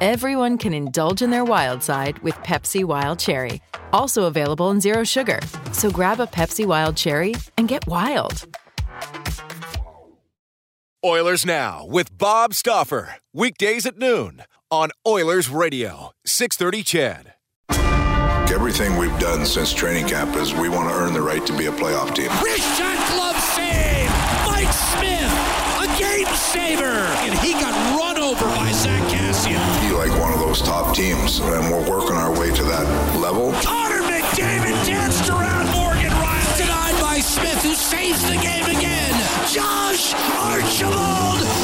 everyone can indulge in their wild side with Pepsi Wild Cherry. Also available in Zero Sugar. So grab a Pepsi Wild Cherry and get wild. Oilers Now with Bob Stauffer. Weekdays at noon on Oilers Radio, 630 CHED. Everything we've done since training camp is we want to earn the right to be a playoff team. Wrist shot glove save! Mike Smith, a game saver! And he got run over by Zack Kassian. Be like one of those top teams, and we're working our way to that level. Connor McDavid danced around Morgan Rielly. Denied by Smith, who saves the game again. Josh Archibald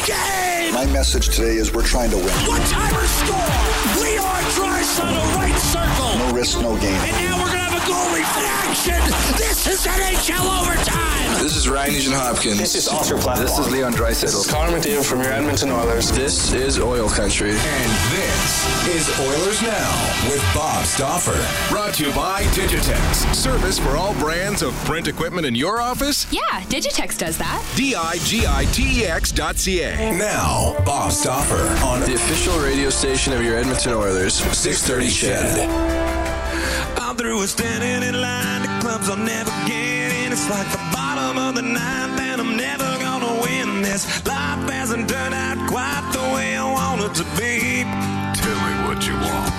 the game! My message today is we're trying to win. One-timer score! Leon Draisaitl, right circle! No risk, no gain. And now we're going to have a goal reaction! This is NHL overtime! This is Ryan Nugent Hopkins. This is Oscar Platt. This is Leon Draisaitl. This is Connor McDavid from your Edmonton Oilers. This is Oil Country. And this is Oilers Now with Bob Stauffer. Brought to you by Digitex. Service for all brands of print equipment in your office? Yeah, Digitex does that. D-I-G-I-T-E-X dot C-A. Now, Bob Stauffer on The official radio station of your Edmonton Oilers, 630 CHED. I'm through with standing in line. The clubs I'll never get in. It's like the bottom of the ninth, and I'm never gonna win this. Life hasn't turned out quite the way I want it to be. Tell me what you want.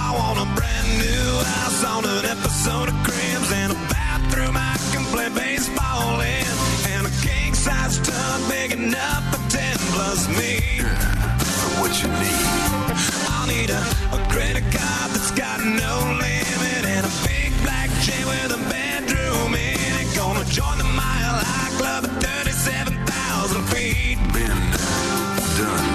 I want a brand new house on an episode of Cribs and a bathroom I can play baseball in, and a king size tub big enough for ten plus. What you need. I'll need a, a credit card that's got no limit and a big black chain with a bedroom in it. Gonna join the Mile High Club at 37,000 feet. Been done.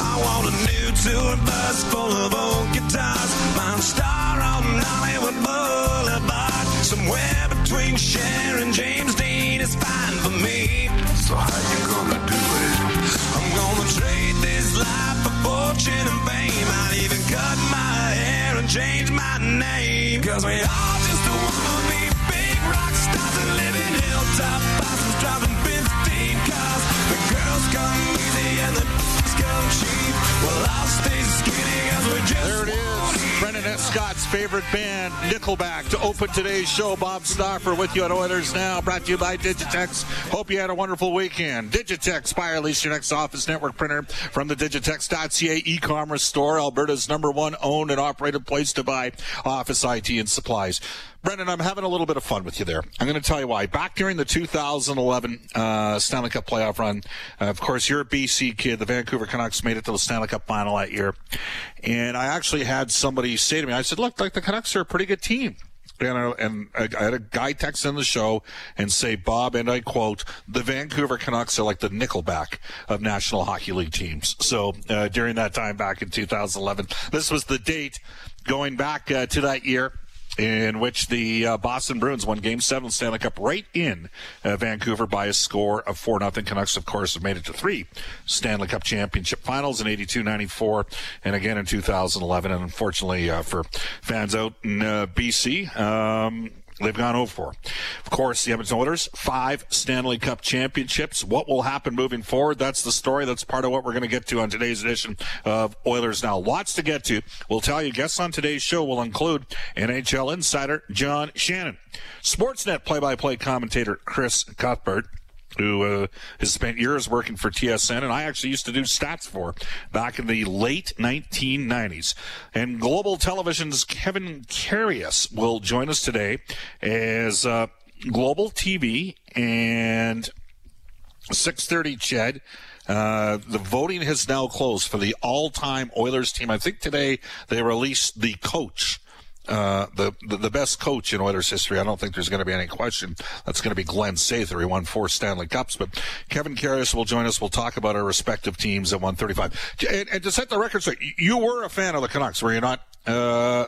I want a new tour bus full of old guitars. Mine star on Hollywood Boulevard. Somewhere between Cher and James Dean is fine for me. So how you fortune and fame. I'd even cut my hair and change my name. Cause we all favorite band, Nickelback, to open today's show. Bob Stauffer with you at Oilers Now, brought to you by Digitex. Hope you had a wonderful weekend. Digitex, buy or lease your next office network printer from the Digitex.ca e-commerce store, Alberta's number one owned and operated place to buy office IT and supplies. Brendan, I'm having a little bit of fun with you there. I'm going to tell you why. Back during the 2011 uh, Stanley Cup playoff run, uh, of course, you're a BC kid. The Vancouver Canucks made it to the Stanley Cup final that year. And I actually had somebody say to me, I said, look, like the Canucks are a pretty good team. And, I, and I had a guy text in the show and say, Bob, and I quote, the Vancouver Canucks are like the Nickelback of National Hockey League teams. So uh, during that time back in 2011, this was the date going back uh, to that year in which the uh, Boston Bruins won Game Seven of Stanley Cup right in uh, Vancouver by a score of four nothing. Canucks, of course, have made it to three Stanley Cup championship finals in 82, 94, and again in 2011. And unfortunately uh, for fans out in uh, BC. Um, They've gone over for. Of course, the Edmonton Oilers, five Stanley Cup championships. What will happen moving forward? That's the story. That's part of what we're going to get to on today's edition of Oilers Now. Lots to get to. We'll tell you guests on today's show will include NHL insider John Shannon, Sportsnet play-by-play commentator Chris Cuthbert, who uh, has spent years working for TSN, and I actually used to do stats for back in the late 1990s. And Global Television's Kevin Karius will join us today as uh, Global TV and 6:30 Ched. Uh, the voting has now closed for the all-time Oilers team. I think today they released the coach uh, the, the, the best coach in Oilers history. I don't think there's going to be any question. That's going to be Glenn Sather. He won four Stanley Cups. But Kevin Karius will join us. We'll talk about our respective teams at 135. And, and to set the record straight, you were a fan of the Canucks, were you not? uh,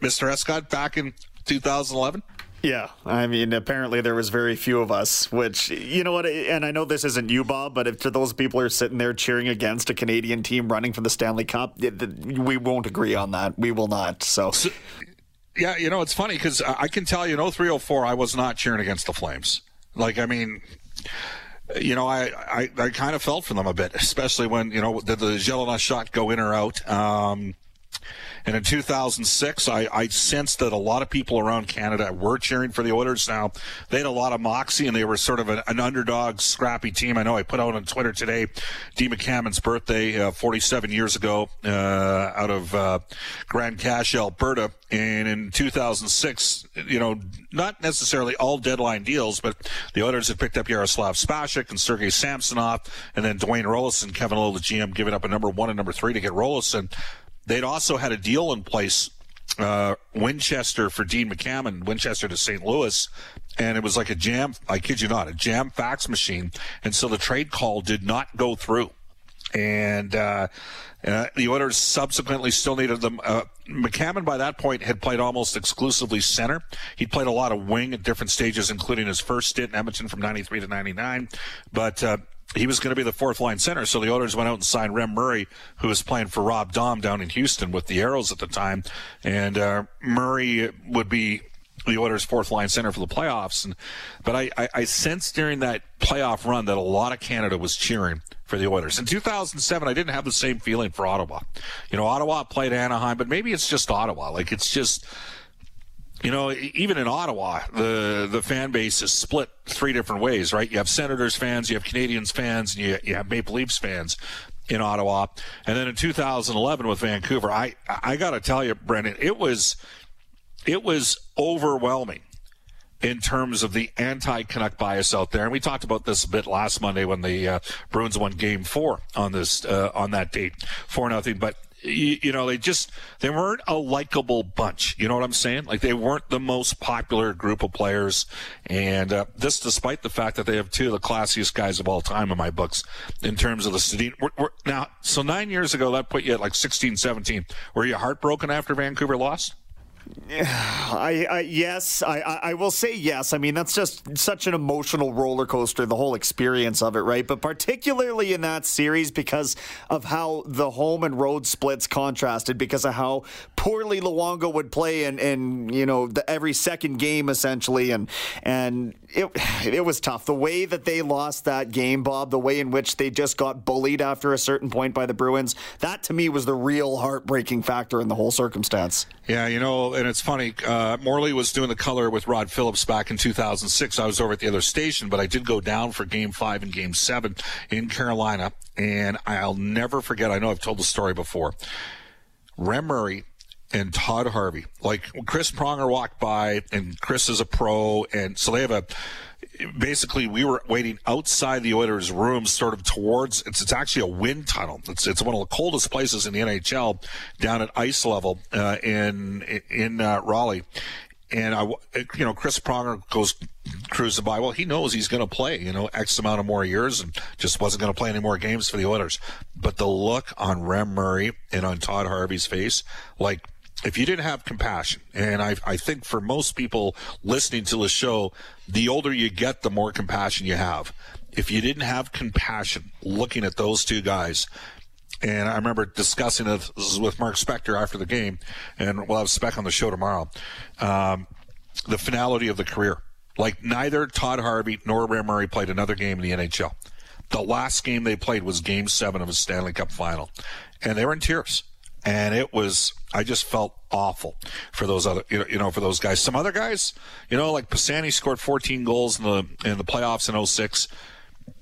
Mr. Escott back in 2011? Yeah, I mean, apparently there was very few of us. Which you know what, and I know this isn't you, Bob, but if to those people are sitting there cheering against a Canadian team running for the Stanley Cup, we won't agree on that. We will not. So, so yeah, you know, it's funny because I can tell you, in 0304, I was not cheering against the Flames. Like, I mean, you know, I, I, I kind of felt for them a bit, especially when, you know, did the Gelinas shot go in or out? Um, and in 2006, I, I, sensed that a lot of people around Canada were cheering for the Oilers. Now, they had a lot of moxie and they were sort of an, an underdog, scrappy team. I know I put out on Twitter today, Dean McAmmond's birthday, uh, 47 years ago, uh, out of uh, Grande Cache, Alberta. And in 2006, you know, not necessarily all deadline deals, but the Oilers had picked up Yaroslav Spacek and Sergei Samsonov, and then Dwayne Roloson, Kevin Lowe, the GM, giving up a number one and number three to get Roloson. They'd also had a deal in place, uh, Winchester for Dean McAmmond, Winchester to St. Louis, and it was like a jam, I kid you not, a jam fax machine. And so the trade call did not go through. And, uh, uh, the Oilers subsequently still needed them. Uh, McAmmond by that point had played almost exclusively center. He'd played a lot of wing at different stages, including his first stint in Edmonton from 93 to 99. But, uh, he was going to be the fourth line center. So the Oilers went out and signed Rem Murray, who was playing for Rob Daum down in Houston with the Aeros at the time. And uh, Murray would be the Oilers' fourth line center for the playoffs. And, but I, I, I sensed during that playoff run that a lot of Canada was cheering for the Oilers. In 2007, I didn't have the same feeling for Ottawa. You know, Ottawa played Anaheim, but maybe it's just Ottawa. Like it's just you know, even in Ottawa, the the fan base is split three different ways, right? You have Senators fans, you have Canadiens fans, and you, you have Maple Leafs fans in Ottawa. And then in 2011 with Vancouver, I I got to tell you, Brendan, it was it was overwhelming in terms of the anti-Canuck bias out there. And we talked about this a bit last Monday when the uh, Bruins won Game Four on this uh, on that date, four nothing. But you, you, know, they just they weren't a likable bunch. You know what I'm saying? Like they weren't the most popular group of players, and uh, this despite the fact that they have two of the classiest guys of all time in my books in terms of the Sedin. Now, so nine years ago, that put you at like 16, 17. Were you heartbroken after Vancouver lost? I, I, yes, I, I will say yes. I mean, that's just such an emotional roller coaster, the whole experience of it, right? But particularly in that series because of how the home and road splits contrasted, because of how poorly Luongo would play in, in you know the, every second game essentially, and and it it was tough. The way that they lost that game, Bob, the way in which they just got bullied after a certain point by the Bruins, that to me was the real heartbreaking factor in the whole circumstance. Yeah, you know, and it's funny. Uh, Morley was doing the color with Rod Phillips back in 2006. I was over at the other station, but I did go down for Game Five and Game Seven in Carolina, and I'll never forget. I know I've told the story before. Rem Murray and Todd Harvey. Like Chris Pronger walked by, and Chris is a pro, and so they have a. Basically, we were waiting outside the Oilers' room, sort of towards. It's it's actually a wind tunnel. It's it's one of the coldest places in the NHL, down at ice level uh, in in uh, Raleigh. And I, you know, Chris Pronger goes cruising by. Well, he knows he's going to play, you know, X amount of more years and just wasn't going to play any more games for the Oilers. But the look on Rem Murray and on Todd Harvey's face, like if you didn't have compassion, and I, I think for most people listening to the show, the older you get, the more compassion you have. If you didn't have compassion looking at those two guys, and I remember discussing this with Mark Spector after the game, and we'll have Spec on the show tomorrow. Um, the finality of the career. Like neither Todd Harvey nor Ray Murray played another game in the NHL. The last game they played was Game Seven of a Stanley Cup Final, and they were in tears and it was I just felt awful for those other you know, you know for those guys. Some other guys, you know, like Pisani scored 14 goals in the in the playoffs in 06.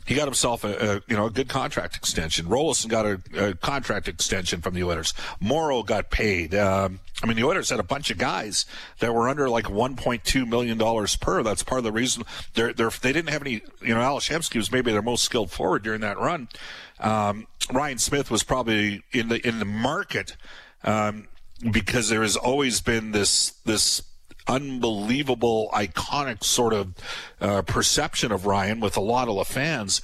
He got himself a, a you know a good contract extension. Roloson got a, a, contract extension from the Oilers. Morrow got paid. Um, I mean, the Oilers had a bunch of guys that were under like 1.2 million dollars per. That's part of the reason they're, they're they didn't have any. You know, Ales Hemsky was maybe their most skilled forward during that run. Um, Ryan Smyth was probably in the in the market um, because there has always been this this unbelievable, iconic sort of uh, perception of Ryan with a lot of the fans.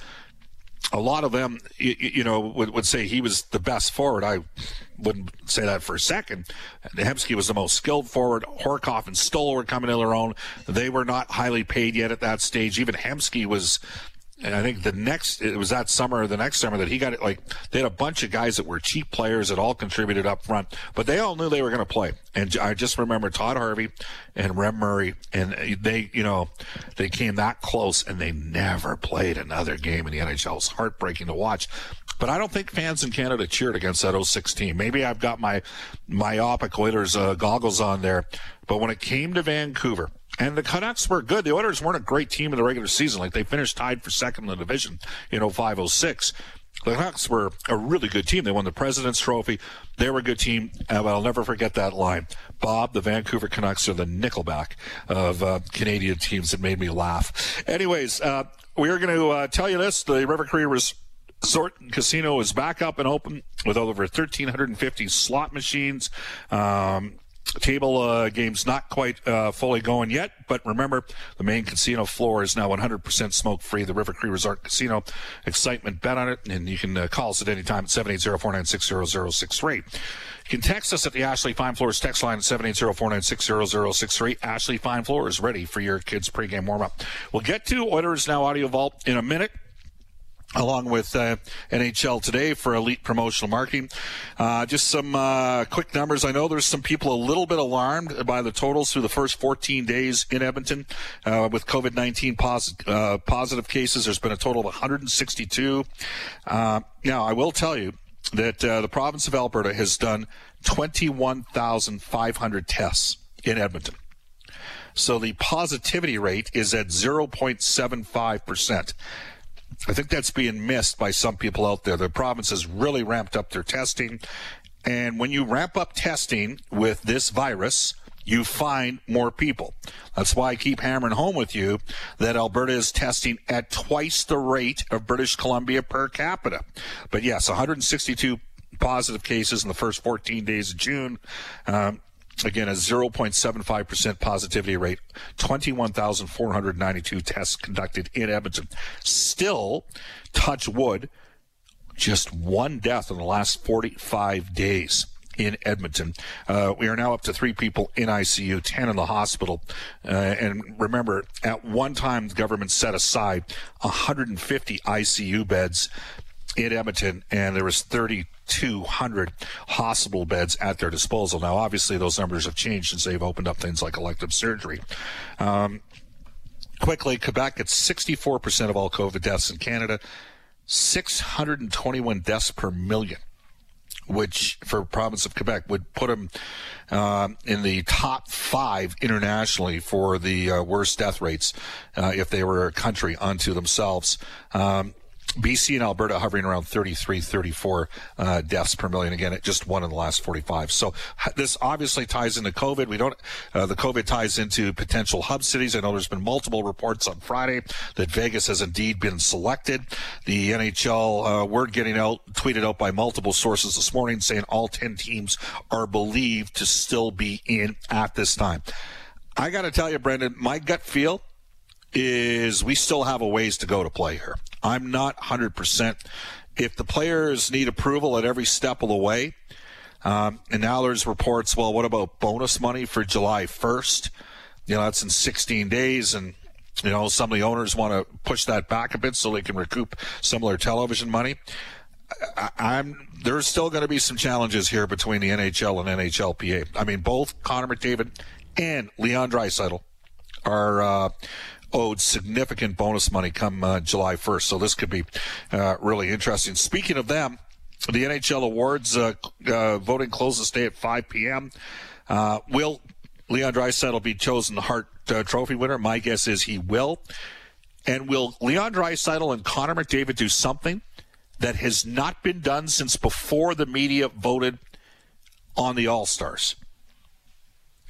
a lot of them, you, you know, would, would say he was the best forward. I wouldn't say that for a second. Hemsky was the most skilled forward. Horcoff and Stoll were coming to their own. They were not highly paid yet at that stage. Even Hemsky was and I think the next it was that summer or the next summer that he got it like they had a bunch of guys that were cheap players that all contributed up front, but they all knew they were going to play. And I just remember Todd Harvey and Rem Murray, and they you know they came that close and they never played another game in the NHL. It was heartbreaking to watch. But I don't think fans in Canada cheered against that 06 team. Maybe I've got my myopic Oilers uh, goggles on there. But when it came to Vancouver, and the Canucks were good. The Oilers weren't a great team in the regular season. Like they finished tied for second in the division in 0506. The Canucks were a really good team. They won the President's Trophy. They were a good team. Uh, I'll never forget that line. Bob, the Vancouver Canucks are the Nickelback of uh, Canadian teams. It made me laugh. Anyways, uh, we're going to uh, tell you this. The River Cree Resort Casino is back up and open with over 1,350 slot machines. Um, Table uh, games not quite uh, fully going yet, but remember the main casino floor is now 100% smoke free. The River Cree Resort Casino, excitement bet on it, and you can uh, call us at any time at 780-496-0063. You can text us at the Ashley Fine Floors text line at 780-496-0063. Ashley Fine Floors ready for your kids' pregame warm up. We'll get to Oilers Now Audio Vault in a minute along with uh, NHL today for elite promotional marketing. Uh, just some uh, quick numbers. I know there's some people a little bit alarmed by the totals through the first 14 days in Edmonton uh, with COVID-19 pos- uh, positive cases. There's been a total of 162. Uh, now, I will tell you that the province of Alberta has done 21,500 tests in Edmonton. So the positivity rate is at 0.75 percent. I think that's being missed by some people out there. The province has really ramped up their testing. And when you ramp up testing with this virus, you find more people. That's why I keep hammering home with you that Alberta is testing at twice the rate of British Columbia per capita. But yes, 162 positive cases in the first 14 days of June. Um, Again, a 0.75% positivity rate, 21,492 tests conducted in Edmonton. Still, touch wood, just one death in the last 45 days in Edmonton. Uh, we are now up to three people in ICU, 10 in the hospital. Uh, and remember, at one time, the government set aside 150 ICU beds in Edmonton, and there was 3,200 hospital beds at their disposal. Now, obviously, those numbers have changed since they've opened up things like elective surgery. Um, quickly, Quebec gets 64% of all COVID deaths in Canada, 621 deaths per million which for province of Quebec would put them uh, in the top five internationally for the uh, worst death rates uh, if they were a country unto themselves. Um, BC and Alberta hovering around 33, 34 uh, deaths per million. Again, at just one in the last 45. So this obviously ties into COVID. We don't. Uh, the COVID ties into potential hub cities. I know there's been multiple reports on Friday that Vegas has indeed been selected. The NHL uh, word getting out, tweeted out by multiple sources this morning, saying all 10 teams are believed to still be in at this time. I got to tell you, Brendan, my gut feel is we still have a ways to go to play here. I'm not 100%. If the players need approval at every step of the way, um, and now there's reports, well, what about bonus money for July 1st? You know, that's in 16 days, and, you know, some of the owners want to push that back a bit so they can recoup their television money. I, am there's still going to be some challenges here between the NHL and NHLPA. I mean, both Connor McDavid and Leon Draisaitl are uh, owed significant bonus money come uh, July 1st. So this could be uh, really interesting. Speaking of them, the NHL awards uh, uh, voting closes today at 5 p.m. Uh, will Leon Draisaitl be chosen the Hart uh, Trophy winner? My guess is he will. And will Leon Draisaitl and Connor McDavid do something that has not been done since before the media voted on the All Stars?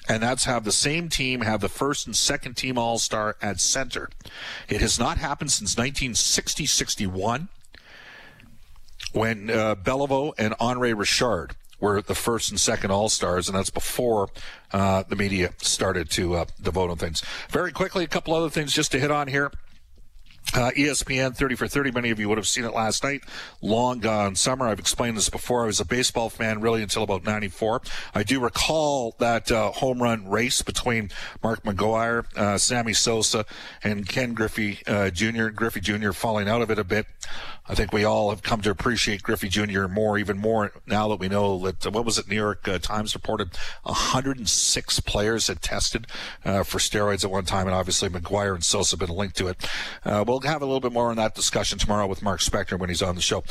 And that's have the same team have the first and second team All Star at center. It has not happened since 1960 61 when uh, Beliveau and Henri Richard were the first and second All Stars, and that's before uh, the media started to uh, vote on things. Very quickly, a couple other things just to hit on here. Uh, ESPN 30 for 30. Many of you would have seen it last night. Long gone summer. I've explained this before. I was a baseball fan really until about 94. I do recall that uh, home run race between Mark McGwire, uh, Sammy Sosa, and Ken Griffey uh, Jr. Griffey Jr. falling out of it a bit. I think we all have come to appreciate Griffey Jr. more, even more now that we know that, uh, what was it, New York uh, Times reported 106 players had tested uh, for steroids at one time, and obviously McGwire and Sosa have been linked to it. Uh, we'll have a little bit more on that discussion tomorrow with Mark Spector when he's on the show.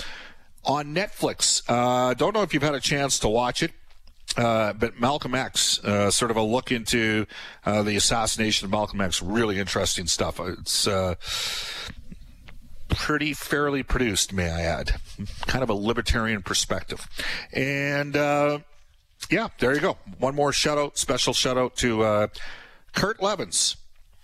On Netflix, uh, don't know if you've had a chance to watch it. Uh, but Malcolm X, uh, sort of a look into uh, the assassination of Malcolm X. Really interesting stuff. It's uh, pretty fairly produced, may I add. Kind of a libertarian perspective. And uh, yeah, there you go. One more shout out, special shout out to uh, Kurt Leavins,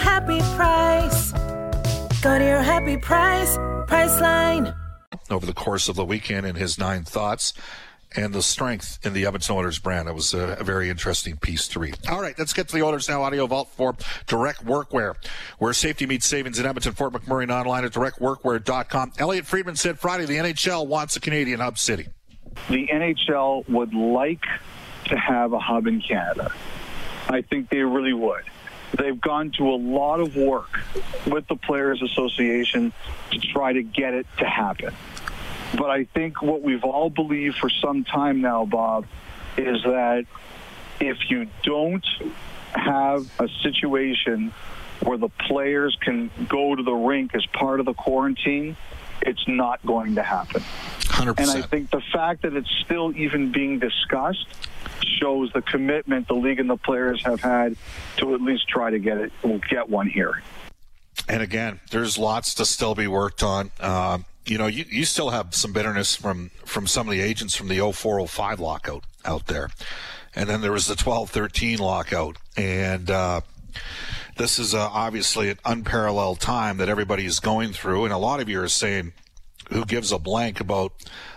happy price. Go to your happy price, Priceline. over the course of the weekend in his nine thoughts and the strength in the Edmonton Oilers brand. It was a, a, very interesting piece to read. All right, let's get to the Oilers now. Audio Vault for Direct Workwear, where safety meets savings in Edmonton, Fort McMurray, and online at directworkwear.com. Elliot Friedman said Friday the NHL wants a Canadian hub city. The NHL would like to have a hub in Canada. I think they really would. They've gone to a lot of work with the Players Association to try to get it to happen. But I think what we've all believed for some time now, Bob, is that if you don't have a situation where the players can go to the rink as part of the quarantine, it's not going to happen. 100%. And I think the fact that it's still even being discussed shows the commitment the league and the players have had to at least try to get it we'll get one here. And again, there's lots to still be worked on. Um, you know, you, you still have some bitterness from, from some of the agents from the 0405 lockout out there. And then there was the 1213 lockout. And uh, this is uh, obviously an unparalleled time that everybody is going through. And a lot of you are saying, who gives a blank about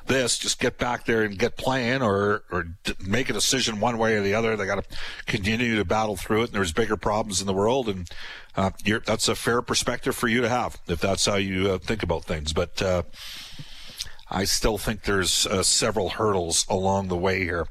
this? Just get back there and get playing, or or make a decision one way or the other. They got to continue to battle through it, and there's bigger problems in the world, and uh, that's a fair perspective for you to have if that's how you uh, think about things. But uh, I still think there's uh, several hurdles along the way here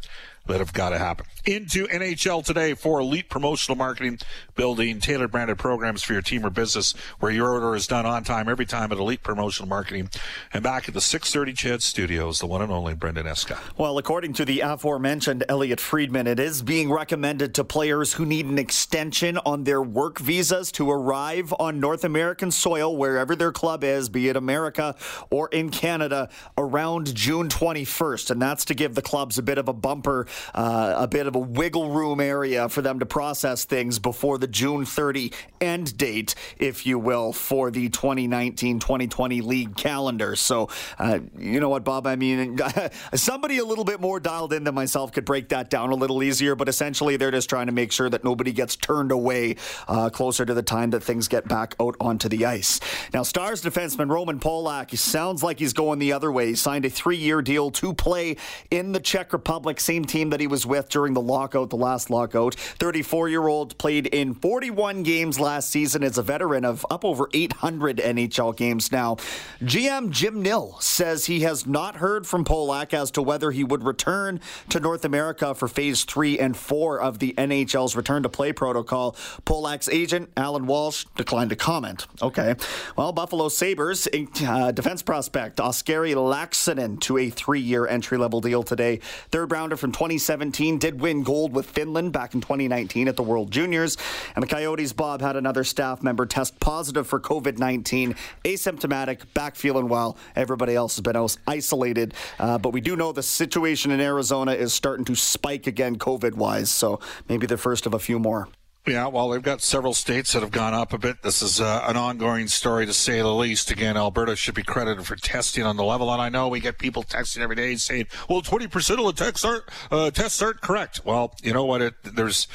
that have got to happen. Into NHL today for elite promotional marketing, building tailored branded programs for your team or business where your order is done on time every time at Elite Promotional Marketing. And back at the 630 CHED Studios, the one and only Brendan Escott. Well, according to the aforementioned Elliot Friedman, it is being recommended to players who need an extension on their work visas to arrive on North American soil, wherever their club is, be it America or in Canada, around June 21st. And that's to give the clubs a bit of a bumper uh, a bit of a wiggle room area for them to process things before the June 30 end date, if you will, for the 2019 2020 league calendar. So, uh, you know what, Bob? I mean, somebody a little bit more dialed in than myself could break that down a little easier, but essentially they're just trying to make sure that nobody gets turned away uh, closer to the time that things get back out onto the ice. Now, Stars defenseman Roman Polak, he sounds like he's going the other way. He signed a three year deal to play in the Czech Republic, same team that he was with during the lockout, the last lockout. 34 year old played in 41 games last season as a veteran of up over 800 NHL games now. GM Jim Nill says he has not heard from Polak as to whether he would return to North America for phase three and four of the NHL's return to play protocol. Polak's agent, Alan Walsh, declined to comment. Okay. Well, Buffalo Sabres uh, defense prospect Oskari Laaksonen to a three year entry level deal today. Third rounder from 2017 did win gold with Finland back in 2019 at the World Juniors. And the Coyotes, Bob, had another staff member test positive for COVID 19, asymptomatic, back feeling well. Everybody else has been isolated. Uh, but we do know the situation in Arizona is starting to spike again, COVID wise. So maybe the first of a few more. Yeah, well, they've got several states that have gone up a bit. This is uh, an ongoing story, to say the least. Again, Alberta should be credited for testing on the level, and I know we get people texting every day saying, "Well, twenty percent of the tests aren't uh, tests aren't correct." Well, you know what? It, there's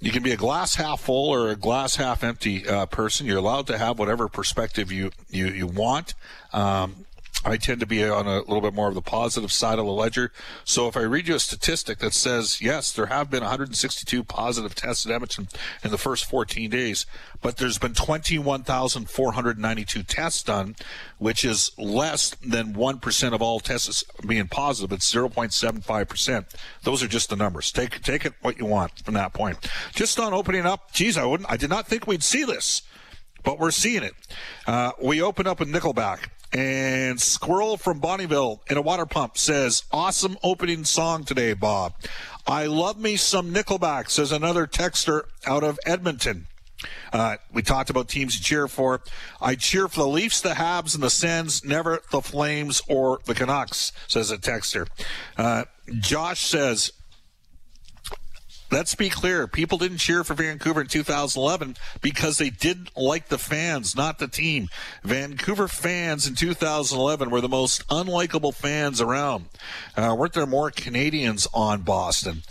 you can be a glass half full or a glass half empty uh, person. You're allowed to have whatever perspective you you, you want. Um, I tend to be on a little bit more of the positive side of the ledger. So if I read you a statistic that says, yes, there have been 162 positive tests at Edmonton in the first 14 days, but there's been 21,492 tests done, which is less than 1% of all tests being positive. It's 0.75%. Those are just the numbers. Take, take it what you want from that point. Just on opening up, geez, I wouldn't, I did not think we'd see this but we're seeing it. Uh, we open up with Nickelback. And Squirrel from Bonnyville in a water pump says, Awesome opening song today, Bob. I love me some Nickelback, says another texter out of Edmonton. Uh, we talked about teams to cheer for. I cheer for the Leafs, the Habs, and the Sens, never the Flames or the Canucks, says a texter. Uh, Josh says, let's be clear. People didn't cheer for Vancouver in 2011 because they didn't like the fans, not the team. Vancouver fans in 2011 were the most unlikable fans around. Uh, weren't there more Canadians on Boston?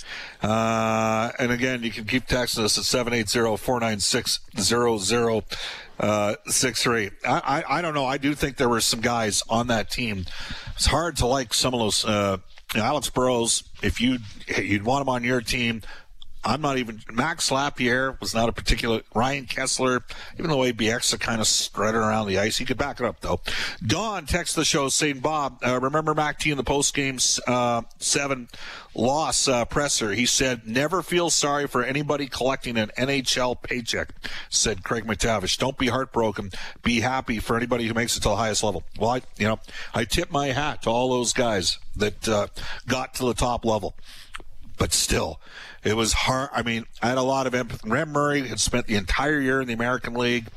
Uh, and again, you can keep texting us at 780-496-0063. Uh, I, I, I don't know. I do think there were some guys on that team. It's hard to like some of those, uh, Alex Burrows, if you you'd want him on your team, I'm not even Max Lapierre was not a particular Ryan Kesler, even though ABX are kind of strutted around the ice. He could back it up though. Don texts the show saying, "Bob, uh, remember Mac T in the post game uh, seven loss uh, presser? He said never feel sorry for anybody collecting an NHL paycheck." Said Craig MacTavish. Don't be heartbroken. Be happy for anybody who makes it to the highest level. Well, I, you know, I tip my hat to all those guys that uh, got to the top level, but still it was hard. I mean, I had a lot of empathy. Rem Murray had spent the entire year in the American League.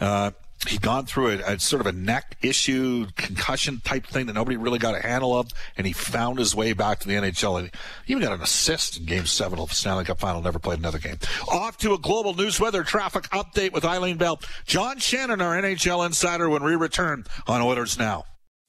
Uh, he'd gone through a, a, sort of a neck issue, concussion type thing that nobody really got a handle of, and he found his way back to the NHL. And he even got an assist in Game Seven of the Stanley Cup Final. Never played another game. Off to a global news weather traffic update with Eileen Bell, John Shannon, our NHL insider, when we return on Oilers Now.